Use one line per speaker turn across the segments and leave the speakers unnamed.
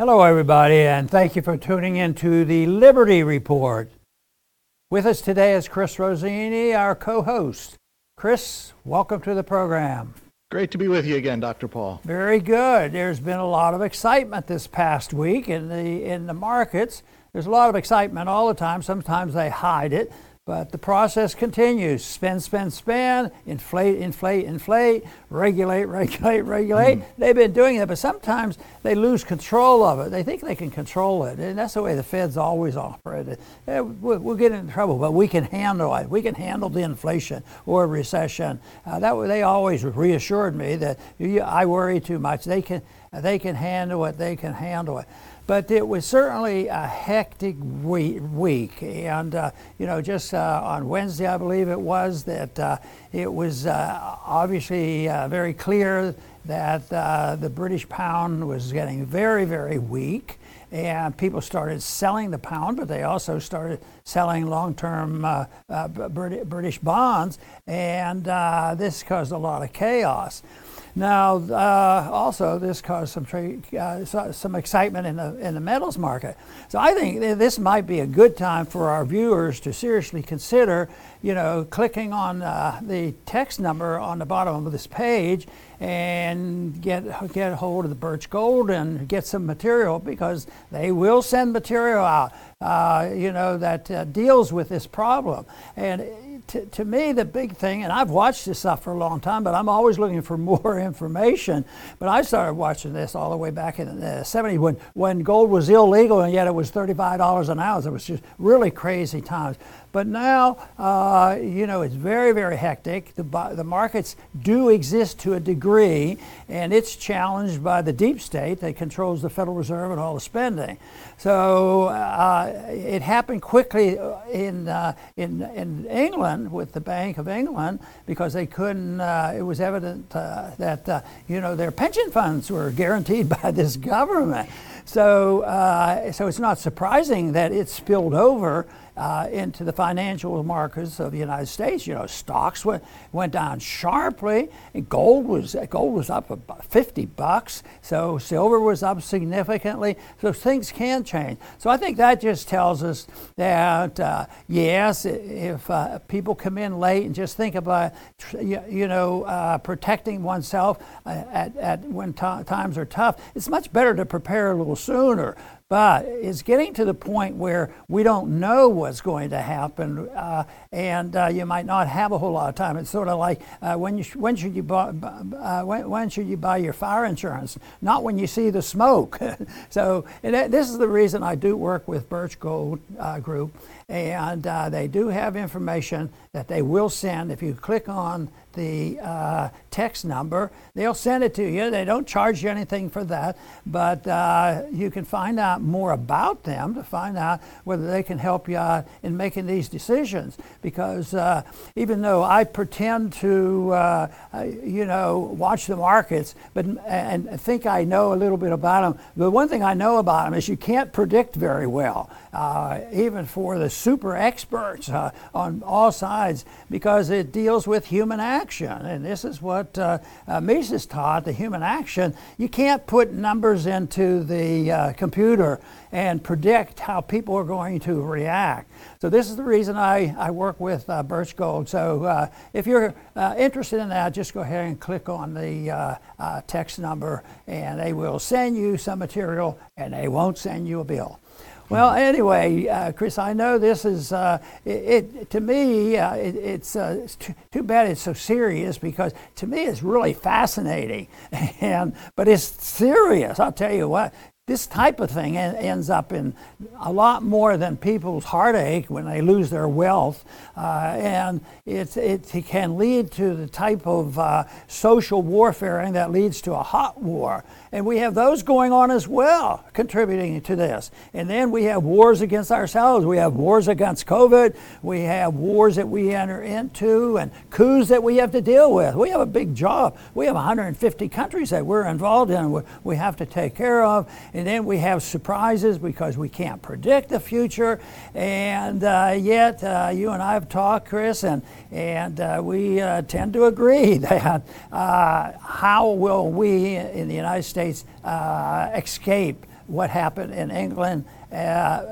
Hello, everybody, and thank you for tuning in to the Liberty Report. With us today is Chris Rossini, our co host. Chris, welcome to the program.
Great to be with you again, Dr. Paul.
Very good. There's been a lot of excitement this past week in the in the markets. There's a lot of excitement all the time. Sometimes they hide it. But the process continues. Spend, spend, spend, inflate, inflate, inflate, regulate, regulate, regulate. Mm. They've been doing it, but sometimes they lose control of it. They think they can control it. And that's the way the Fed's always operated. We'll, we'll, get into trouble, but we can handle it. We can handle the inflation or recession. Uh, that They always reassured me that I worry too much. They can, they can handle it. They can handle it. But it was certainly a hectic week. And, uh, you know, just uh, on Wednesday, I believe it was, that uh, it was uh, obviously uh, very clear that uh, the British pound was getting very, very weak. And people started selling the pound, but they also started selling long term British bonds. And this caused a lot of chaos. Now, uh, also, this caused some uh, some excitement in the in the metals market. So I think this might be a good time for our viewers to seriously consider, you know, clicking on uh, the text number on the bottom of this page and get get hold of the Birch Gold and get some material because they will send material out, uh, you know, that uh, deals with this problem and to, to me, the big thing, and I've watched this stuff for a long time, but I'm always looking for more information. But I started watching this all the way back in the uh, 70s when, when gold was illegal and yet it was $35 an ounce. It was just really crazy times. But now, uh, you know, it's very, very hectic. The, the markets do exist to a degree, and it's challenged by the deep state that controls the Federal Reserve and all the spending. So uh, it happened quickly in, uh, in, in England with the Bank of England because they couldn't, uh, it was evident uh, that, uh, you know, their pension funds were guaranteed by this government. So, so it's not surprising that it spilled over uh, into the financial markets of the United States. You know, stocks went, went down sharply, and gold was gold was up about 50 bucks. So silver was up significantly. So things can change. So I think that just tells us that uh, yes, if uh, people come in late and just think about you know uh, protecting oneself uh, at, at when t- times are tough, it's much better to prepare a little sooner. But it's getting to the point where we don't know what's going to happen, uh, and uh, you might not have a whole lot of time. It's sort of like uh, when, you when, should you buy, uh, when, when, should you buy your fire insurance? Not when you see the smoke. so this is the reason I do work with Birch Gold uh, Group, and uh, they do have information that they will send if you click on the uh, text number. They'll send it to you. They don't charge you anything for that, but uh, you can find out more about them to find out whether they can help you out in making these decisions. Because uh, even though I pretend to, uh, uh, you know, watch the markets, but and think I know a little bit about them, the one thing I know about them is you can't predict very well, uh, even for the super experts on all sides, because it deals with human actions action. And this is what uh, uh, Mises taught the human action. You can't put numbers into the uh, computer and predict how people are going to react. So, this is the reason I, I work with uh, Birch Gold. So, uh, if you're uh, interested in that, just go ahead and click on the uh, text number, and they will send you some material and they won't send you a bill. Well, anyway, uh, Chris, I know this is, uh, it, it, to me, uh, it, it's, uh, it's too, too, bad it's so serious because to me it's really fascinating. and, but it's serious, I'll tell you what this type of thing ends up in a lot more than people's heartache when they lose their wealth. Uh, and it, it can lead to the type of uh, social warfare that leads to a hot war. And we have those going on as well, contributing to this. And then we have wars against ourselves. We have wars against COVID. We have wars that we enter into and coups that we have to deal with. We have a big job. We have 150 countries that we're involved in, we have to take care of. Then we have surprises because we can't predict the future. And uh, yet, uh, you and I have talked, Chris, and, and uh, we uh, tend to agree that uh, how will we in the United States uh, escape what happened in England,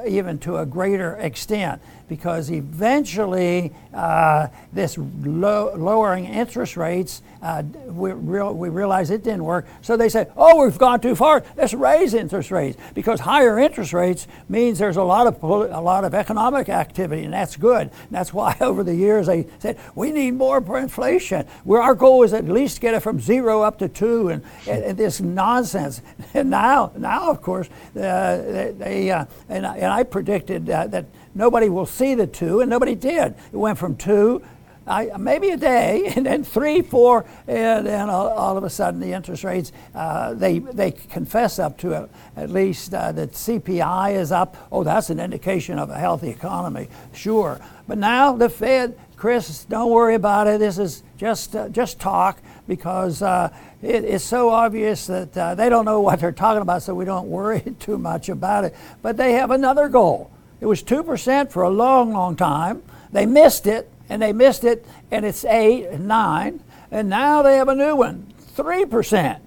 even to a greater extent because eventually uh, this low, lowering interest rates, uh, we, real, we realized it didn't work. So they said, oh, we've gone too far. Let's raise interest rates because higher interest rates means there's a lot of a lot of economic activity, and that's good. And that's why over the years they said we need more inflation. Where our goal is at least get it from zero up to two, and, and, and this nonsense. And now, now of course, uh, they, they uh, and, and I predicted that nobody will see the two, and nobody did. It went from two, I, maybe a day, and then three, four, and then all, all of a sudden the interest rates, uh, they, they confess up to at least uh, that CPI is up. Oh, that's an indication of a healthy economy, sure. But now the Fed, Chris, don't worry about it. This is just, uh, just talk because uh, it, it's so obvious that uh, they don't know what they're talking about, so we don't worry too much about it. But they have another goal it was 2% for a long, long time. They missed it, and they missed it, and it's 8 and 9. And now they have a new one, 3%.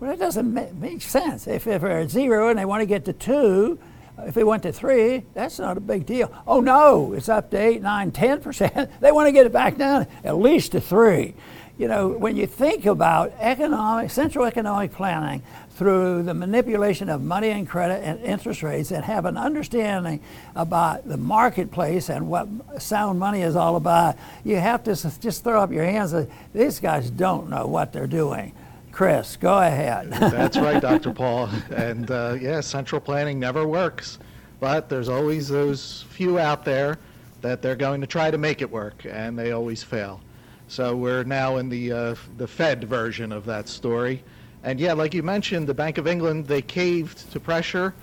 Well, that doesn't make sense. If, if they're at 0 and they want to get to 2, if they went to 3, that's not a big deal. Oh, no, it's up to 8, 9, 10%. They want to get it back down at least to 3 you know, when you think about economic, central economic planning, through the manipulation of money and credit and interest rates and have an understanding about the marketplace and what sound money is all about, you have to just throw up your hands. And, These guys don't know what they're doing. Chris, go ahead.
That's right, Dr. Paul. And uh, yeah, central planning never works, but there's always those few out there that they're going to try to make it work, and they always fail. So we're now in the uh, the Fed version of that story. And yeah, like you mentioned, the Bank of England, they caved to pressure.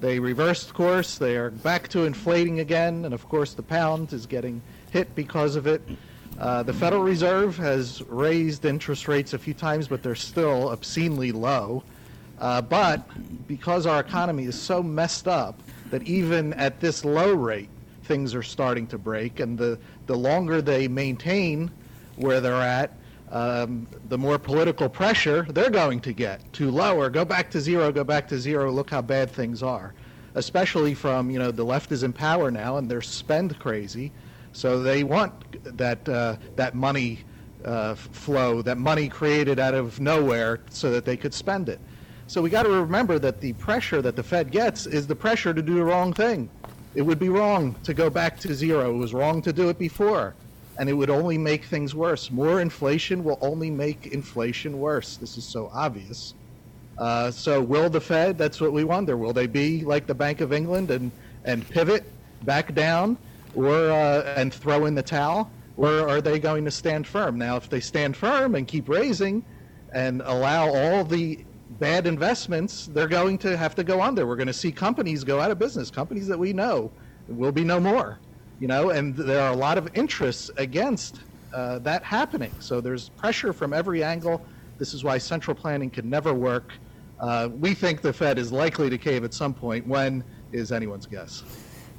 They reversed course. They are back to inflating again. And of course, the pound is getting hit because of it. Uh, the Federal Reserve has raised interest rates a few times, but they're still obscenely low. Uh, but because our economy is so messed up that even at this low rate, things are starting to break. And the, the longer they maintain where they're at, um, the more political pressure they're going to get to lower, go back to zero, go back to zero, look how bad things are. Especially from, you know, the left is in power now and they're spend crazy. So they want that, uh, that money uh, flow, that money created out of nowhere so that they could spend it. So we got to remember that the pressure that the Fed gets is the pressure to do the wrong thing. It would be wrong to go back to zero. It was wrong to do it before and it would only make things worse. More inflation will only make inflation worse. This is so obvious. Uh, so, will the Fed? That's what we wonder. Will they be like the Bank of England and and pivot back down, or uh, and throw in the towel, or are they going to stand firm? Now, if they stand firm and keep raising, and allow all the bad investments, they're going to have to go under. We're going to see companies go out of business. Companies that we know will be no more you know, and there are a lot of interests against uh, that happening. So there's pressure from every angle. This is why central planning can never work. Uh, we think the Fed is likely to cave at some point. When is anyone's guess?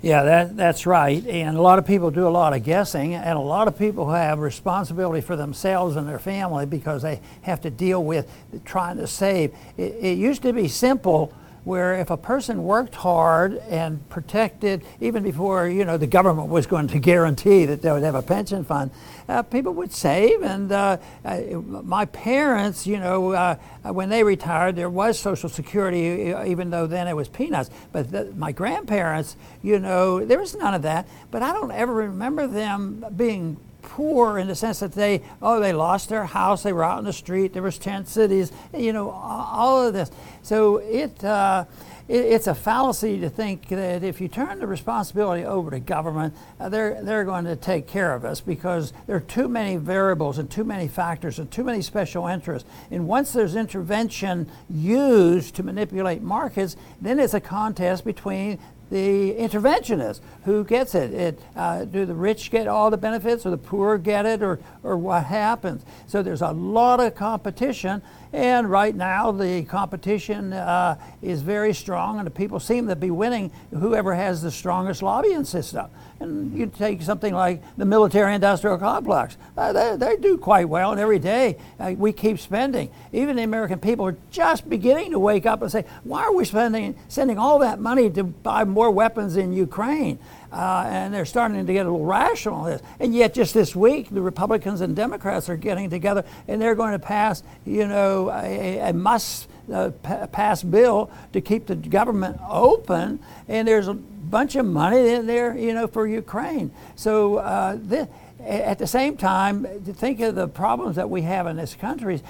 Yeah, that, that's right. And a lot of people do a lot of guessing, and a lot of people have responsibility for themselves and their family because they have to deal with trying to save. It, it used to be simple where if a person worked hard and protected, even before you know the government was going to guarantee that they would have a pension fund, uh, people would save. And uh, uh, my parents, you know, uh, when they retired, there was Social Security, even though then it was peanuts. But the, my grandparents, you know, there was none of that. But I don't ever remember them being poor in the sense that they oh they lost their house they were out in the street there was tent cities you know all of this. So it, uh, it it's a fallacy to think that if you turn the responsibility over to government uh, they're they're going to take care of us because there are too many variables and too many factors and too many special interests. And once there's intervention used to manipulate markets then it's a contest between the interventionists. Who gets it? it uh, do the rich get all the benefits, or the poor get it, or, or what happens? So there's a lot of competition, and right now the competition uh, is very strong, and the people seem to be winning whoever has the strongest lobbying system. And you take something like the military industrial complex, uh, they, they, do quite well, and every day uh, we keep spending. Even the American people are just beginning to wake up and say, why are we spending, sending all that money to buy more weapons in Ukraine? Uh, and they're starting to get a little rational on this. And yet, just this week, the Republicans and Democrats are getting together, and they're going to pass, you know, a, a must uh, pass bill to keep the government open. And there's a bunch of money in there, you know, for Ukraine. So uh, this, at the same time, think of the problems that we have in this country,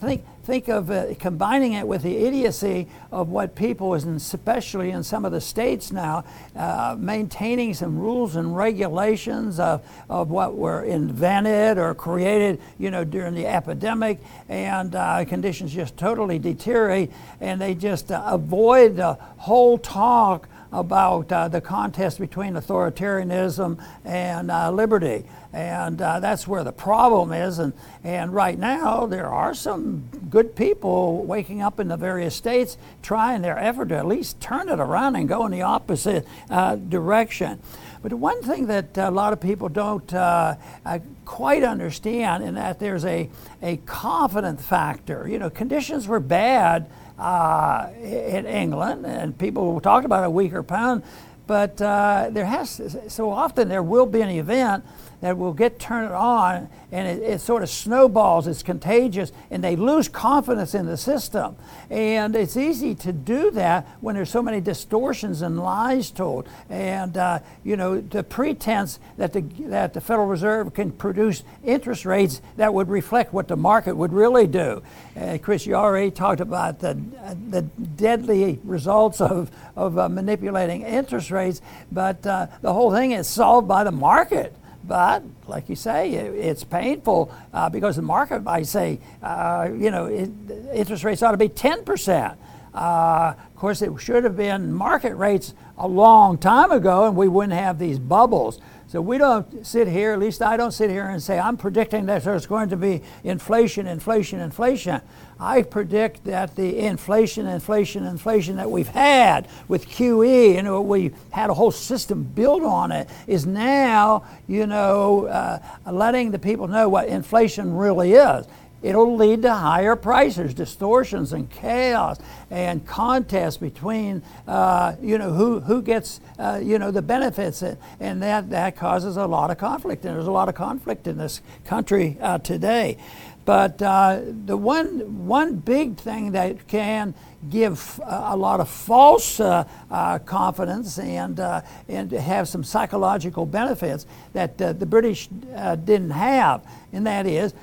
think think of uh, combining it with the idiocy of what people, especially in some of the states now, uh, maintaining some rules and regulations of, of what were invented or created, you know, during the epidemic, and uh, conditions just totally deteriorate, and they just uh, avoid the whole talk about uh, the contest between authoritarianism and uh, liberty. And uh, that's where the problem is. And, and right now, there are some good people waking up in the various states trying their effort to at least turn it around and go in the opposite uh, direction. But one thing that a lot of people don't uh, uh, quite understand is that there's a, a confidence factor. You know, conditions were bad uh, in England, and people talked about a weaker pound. But uh, there has so often there will be an event that will get turned on and it, it, sort of snowballs, it's contagious, and they lose confidence in the system. And it's easy to do that when there's so many distortions and lies told. And, uh, you know, the pretense that the, that the Federal Reserve can produce interest rates that would reflect what the market would really do. Uh, Chris, you already talked about the, uh, the deadly results of, of uh, manipulating interest rates, but uh, the whole thing is solved by the market. But like you say, it, it's painful uh, because the market might say, uh, you know, it, interest rates ought to be 10%. Uh, of course, it should have been market rates a long time ago, and we wouldn't have these bubbles. So we don't sit here, at least I don't sit here and say, I'm predicting that there's going to be inflation, inflation, inflation. I predict that the inflation, inflation, inflation that we've had with QE, know, we had a whole system built on it, is now, you know, uh, letting the people know what inflation really is it'll lead to higher prices, distortions and chaos and contests between, uh, you know, who, who gets, uh, you know, the benefits. And that, that causes a lot of conflict. And there's a lot of conflict in this country uh, today. But uh, the one, one big thing that can give a lot of false uh, uh, confidence and, uh, and have some psychological benefits that uh, the British uh, didn't have, and that is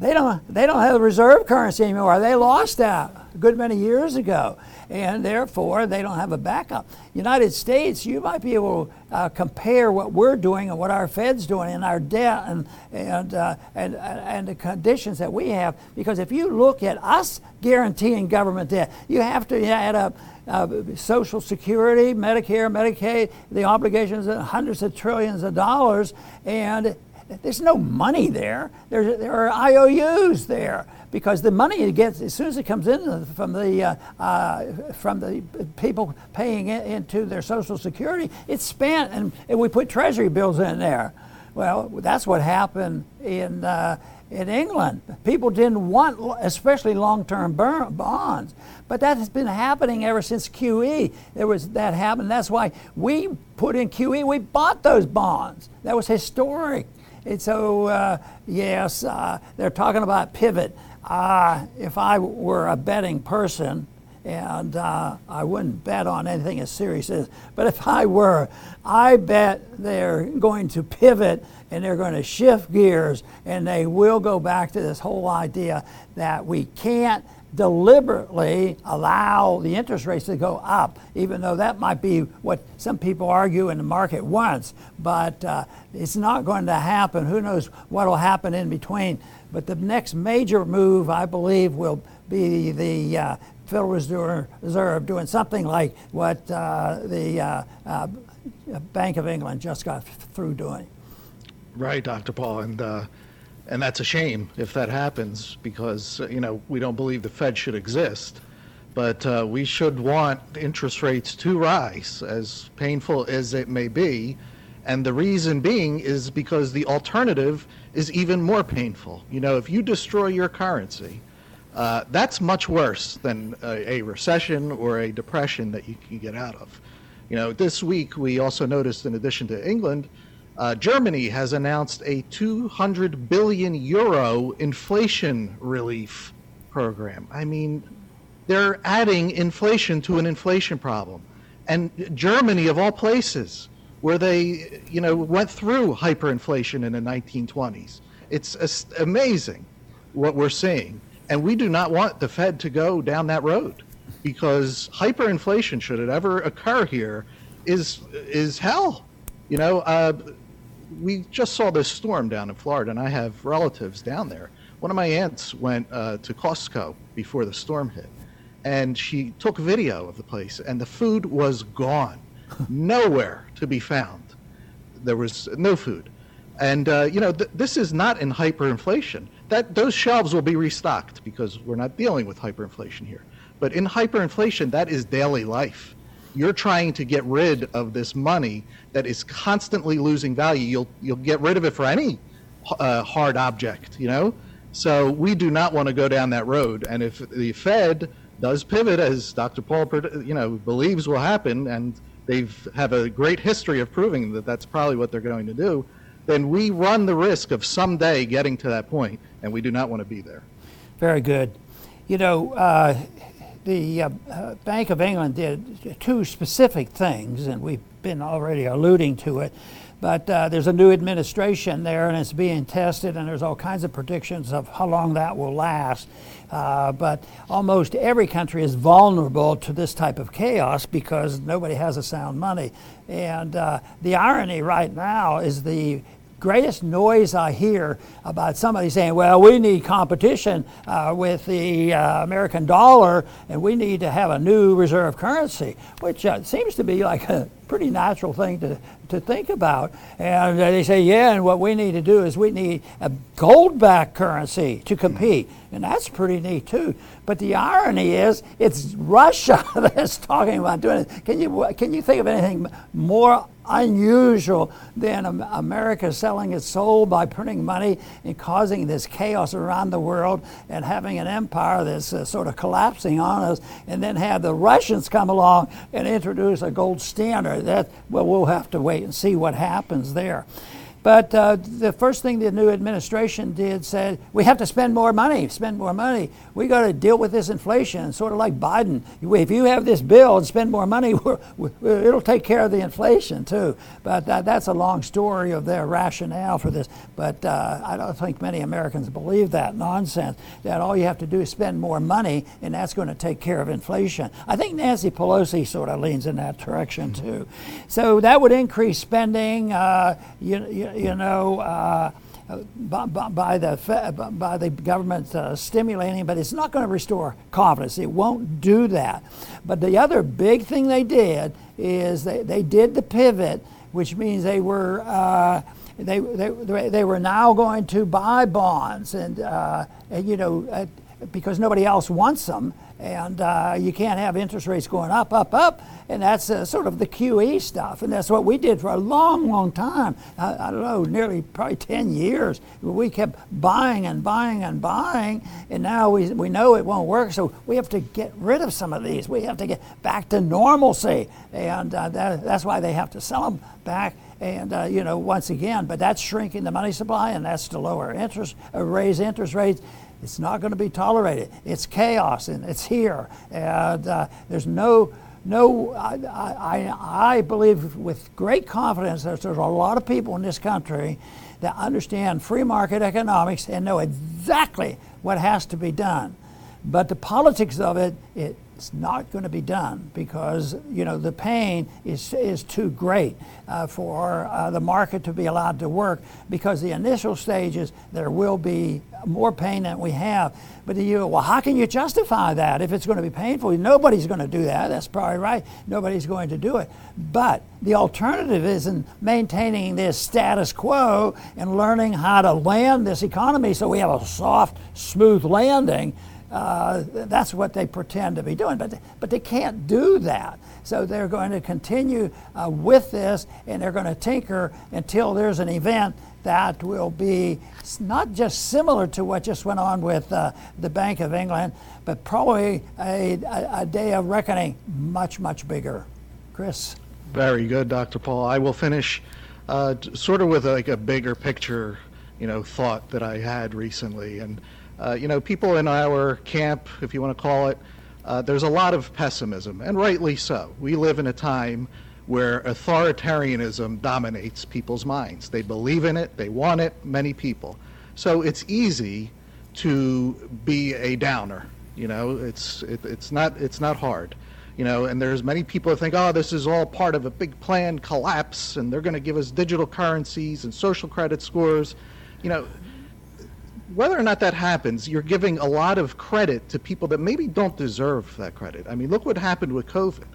they don't, they don't have a reserve currency anymore. They lost that a good many years ago, and therefore they don't have a backup. United States, you might be able to uh, compare what we're doing and what our Fed's doing in our debt and, and, uh, and, and the conditions that we have. Because if you look at us guaranteeing government debt, you have to add up uh, Social Security, Medicare, Medicaid, the obligations of hundreds of trillions of dollars, and there's no money there. There, there are IOUs there because the money it gets as soon as it comes in from the uh, uh, from the people paying into their Social Security, it's spent, and, and, we put Treasury bills in there. Well, that's what happened in. Uh, in England, people didn't want, especially long-term bonds, but that has been happening ever since QE. There was that happened. That's why we put in QE. We bought those bonds. That was historic. And so, uh, yes, uh, they're talking about pivot. Uh, if I were a betting person, and uh, I wouldn't bet on anything as serious as, but if I were, I bet they're going to pivot and they're going to shift gears and they will go back to this whole idea that we can't deliberately allow the interest rates to go up, even though that might be what some people argue in the market wants. But uh, it's not going to happen. Who knows what will happen in between? But the next major move, I believe, will be the uh, Federal Reserve doing something like what uh, the uh, uh, Bank of England just got through doing.
Right, Dr. Paul, and uh, and that's a shame if that happens because uh, you know we don't believe the Fed should exist, but uh, we should want interest rates to rise, as painful as it may be, and the reason being is because the alternative is even more painful. You know, if you destroy your currency, uh, that's much worse than a, a recession or a depression that you can get out of. You know, this week we also noticed, in addition to England uh, Germany has announced a 200 billion euro inflation relief program. I mean, they're adding inflation to an inflation problem. And Germany, of all places, where they, you know, went through hyperinflation in the 1920s. It's amazing what we're seeing. And we do not want the Fed to go down that road because hyperinflation, should it ever occur here, is, is hell. You know, uh, we just saw this storm down in Florida, and I have relatives down there. One of my aunts went uh, to Costco before the storm hit, and she took video of the place, and the food was gone, nowhere to be found. There was no food, and uh, you know th- this is not in hyperinflation. That those shelves will be restocked because we're not dealing with hyperinflation here. But in hyperinflation, that is daily life you're trying to get rid of this money that is constantly losing value. You'll you'll get rid of it for any uh, hard object, you know. So we do not want to go down that road. And if the Fed does pivot, as Dr. Paul, you know, believes will happen, and they've have a great history of proving that that's probably what they're going to do, then we run the risk of someday getting to that point, and we do not want to be there.
Very good. You know, uh, the uh, uh, Bank of England did two specific things, and we've been already alluding to it. But uh, there's a new administration there, and it's being tested, and there's all kinds of predictions of how long that will last. Uh, but almost every country is vulnerable to this type of chaos because nobody has a sound money. And uh, the irony right now is the greatest noise I hear about somebody saying, well, we need competition uh, with the uh, American dollar and we need to have a new reserve currency, which uh, seems to be like a pretty natural thing to, to think about. And they say, yeah, and what we need to do is we need a gold backed currency to compete. And that's pretty neat too. But the irony is, it's Russia that's talking about doing it. Can you, can you think of anything more unusual than America selling its soul by printing money and causing this chaos around the world and having an empire that's uh, sort of collapsing on us, and then have the Russians come along and introduce a gold standard. That well, we'll have to wait and see what happens there. But uh, the first thing the new administration did said, we have to spend more money, spend more money. We got to deal with this inflation, sort of like Biden. If you have this bill and spend more money, it'll take care of the inflation too. But uh, that's a long story of their rationale for this. But uh, I don't think many Americans believe that nonsense, that all you have to do is spend more money and that's going to take care of inflation. I think Nancy Pelosi sort of leans in that direction too. So that would increase spending. Uh, you, you, you know, uh, by, by, the by the government uh, stimulating, but it's not going to restore confidence. It won't do that. But the other big thing they did is they, they did the pivot, which means they were uh, they, they they were now going to buy bonds, and, uh, and you know because nobody else wants them, and uh, you can't have interest rates going up, up, up and that's uh, sort of the QE stuff. And that's what we did for a long, long time. I, I, don't know, nearly probably 10 years. We kept buying and buying and buying, and now we, we know it won't work. So we have to get rid of some of these. We have to get back to normalcy. And uh, that, that's why they have to sell them back. And uh, you know, once again, but that's shrinking the money supply, and that's to lower interest, uh, raise interest rates. It's not going to be tolerated. It's chaos, and it's here. And uh, there's no no, I, I, I believe with great confidence that there's a lot of people in this country that understand free market economics and know exactly what has to be done. But the politics of it, it It's not going to be done because you know the pain is is too great uh, for uh, the market to be allowed to work. Because the initial stages there will be more pain than we have. But you well, how can you justify that if it's going to be painful? Nobody's going to do that. That's probably right. Nobody's going to do it. But the alternative is in maintaining this status quo and learning how to land this economy so we have a soft, smooth landing uh, that's what they pretend to be doing, but they, but they can't do that. So they're going to continue uh, with this, and they're going to tinker until there's an event that will be not just similar to what just went on with uh, the Bank of England, but probably a, a, a day of reckoning much much bigger. Chris.
Very good, Dr. Paul. I will finish uh, sort of with like a bigger picture, you know, thought that I had recently, and uh, you know, people in our camp, if you want to call it, uh, there's a lot of pessimism, and rightly so. We live in a time where authoritarianism dominates people's minds. They believe in it, they want it, many people. So it's easy to be a downer. You know, it's it, it's not it's not hard. You know, and there's many people that think, oh, this is all part of a big plan collapse, and they're going to give us digital currencies and social credit scores. You know, whether or not that happens, you're giving a lot of credit to people that maybe don't deserve that credit. I mean, look what happened with COVID.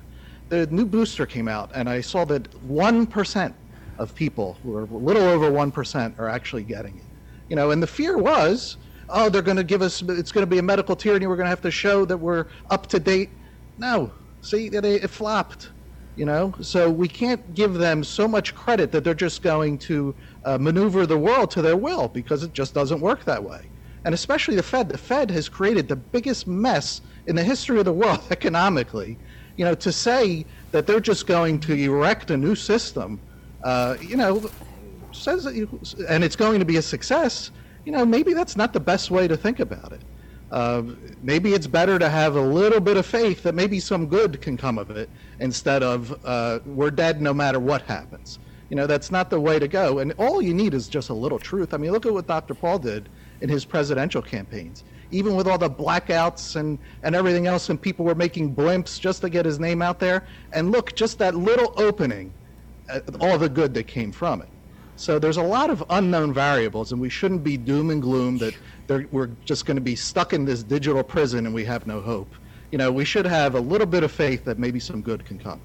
The new booster came out, and I saw that 1% of people, who are a little over 1%, are actually getting it. You know, and the fear was, oh, they're going to give us, it's going to be a medical tyranny. We're going to have to show that we're up to date. No, see, it, it flopped. You know, so we can't give them so much credit that they're just going to uh, maneuver the world to their will because it just doesn't work that way. And especially the Fed. The Fed has created the biggest mess in the history of the world economically. You know, to say that they're just going to erect a new system, uh, you know, says that you, and it's going to be a success. You know, maybe that's not the best way to think about it. Uh, maybe it's better to have a little bit of faith that maybe some good can come of it instead of uh, we're dead no matter what happens. You know, that's not the way to go. And all you need is just a little truth. I mean, look at what Dr. Paul did in his presidential campaigns. Even with all the blackouts and, and everything else, and people were making blimps just to get his name out there. And look, just that little opening, uh, all the good that came from it. So there's a lot of unknown variables, and we shouldn't be doom and gloom that we're just going to be stuck in this digital prison and we have no hope. You know, we should have a little bit of faith that maybe some good can come.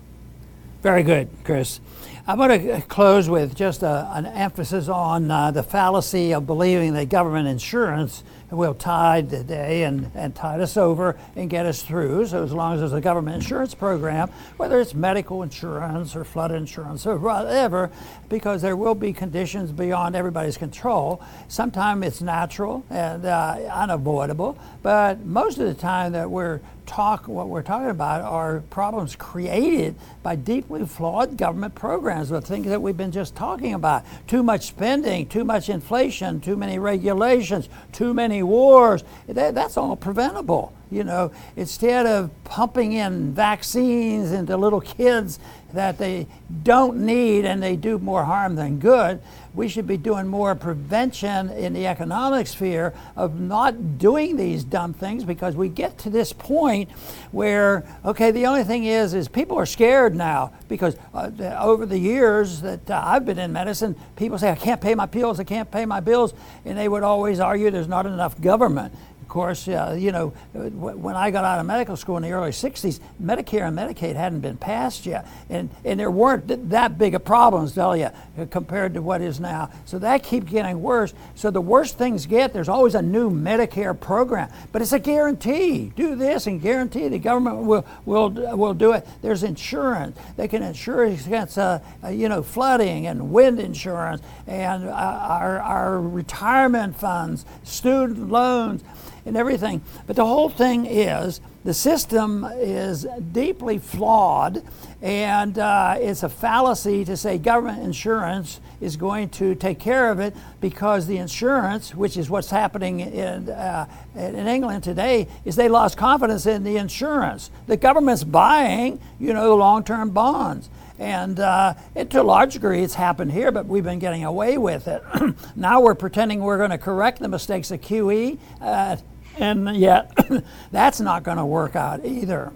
Very good, Chris. I'm going to close with just a, an emphasis on uh, the fallacy of believing that government insurance will tide the day and, and tide us over and get us through. So, as long as there's a government insurance program, whether it's medical insurance or flood insurance or whatever, because there will be conditions beyond everybody's control. Sometimes it's natural and uh, unavoidable, but most of the time that we're talk what we're talking about are problems created by deeply flawed government programs the things that we've been just talking about. Too much spending too much inflation too many regulations too many wars. That, that's all preventable you know. Instead of pumping in vaccines into little kids that they don't need and they do more harm than good. We should be doing more prevention in the economic sphere of not doing these dumb things because we get to this point where, okay, the only thing is, is people are scared now because uh, over the years that uh, I've been in medicine, people say, I can't pay my bills, I can't pay my bills, and they would always argue there's not enough government course, uh, you know, when I got out of medical school in the early 60s, Medicare and Medicaid hadn't been passed yet. And, and there weren't that big of problems, tell you, compared to what is now. So that keeps getting worse. So the worse things get, there's always a new Medicare program. But it's a guarantee. Do this and guarantee the government will, will, will do it. There's insurance. They can insure against, uh, uh, you know, flooding and wind insurance and uh, our, our retirement funds, student loans and everything. But the whole thing is the system is deeply flawed, and uh, it's a fallacy to say government insurance is going to take care of it because the insurance, which is what's happening in, uh, in England today, is they lost confidence in the insurance. The government's buying, you know, long-term bonds. And uh, it, to a large degree, it's happened here, but we've been getting away with it. now we're pretending we're going to correct the mistakes of QE. Uh, and yet, that's not going to work out either.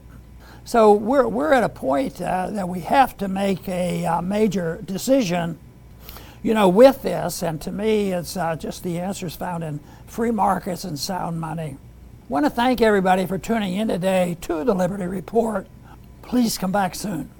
So we're, we're at a point uh, that we have to make a uh, major decision, you know, with this. And to me, it's uh, just the answers found in free markets and sound money. want to thank everybody for tuning in today to the Liberty Report. Please come back soon.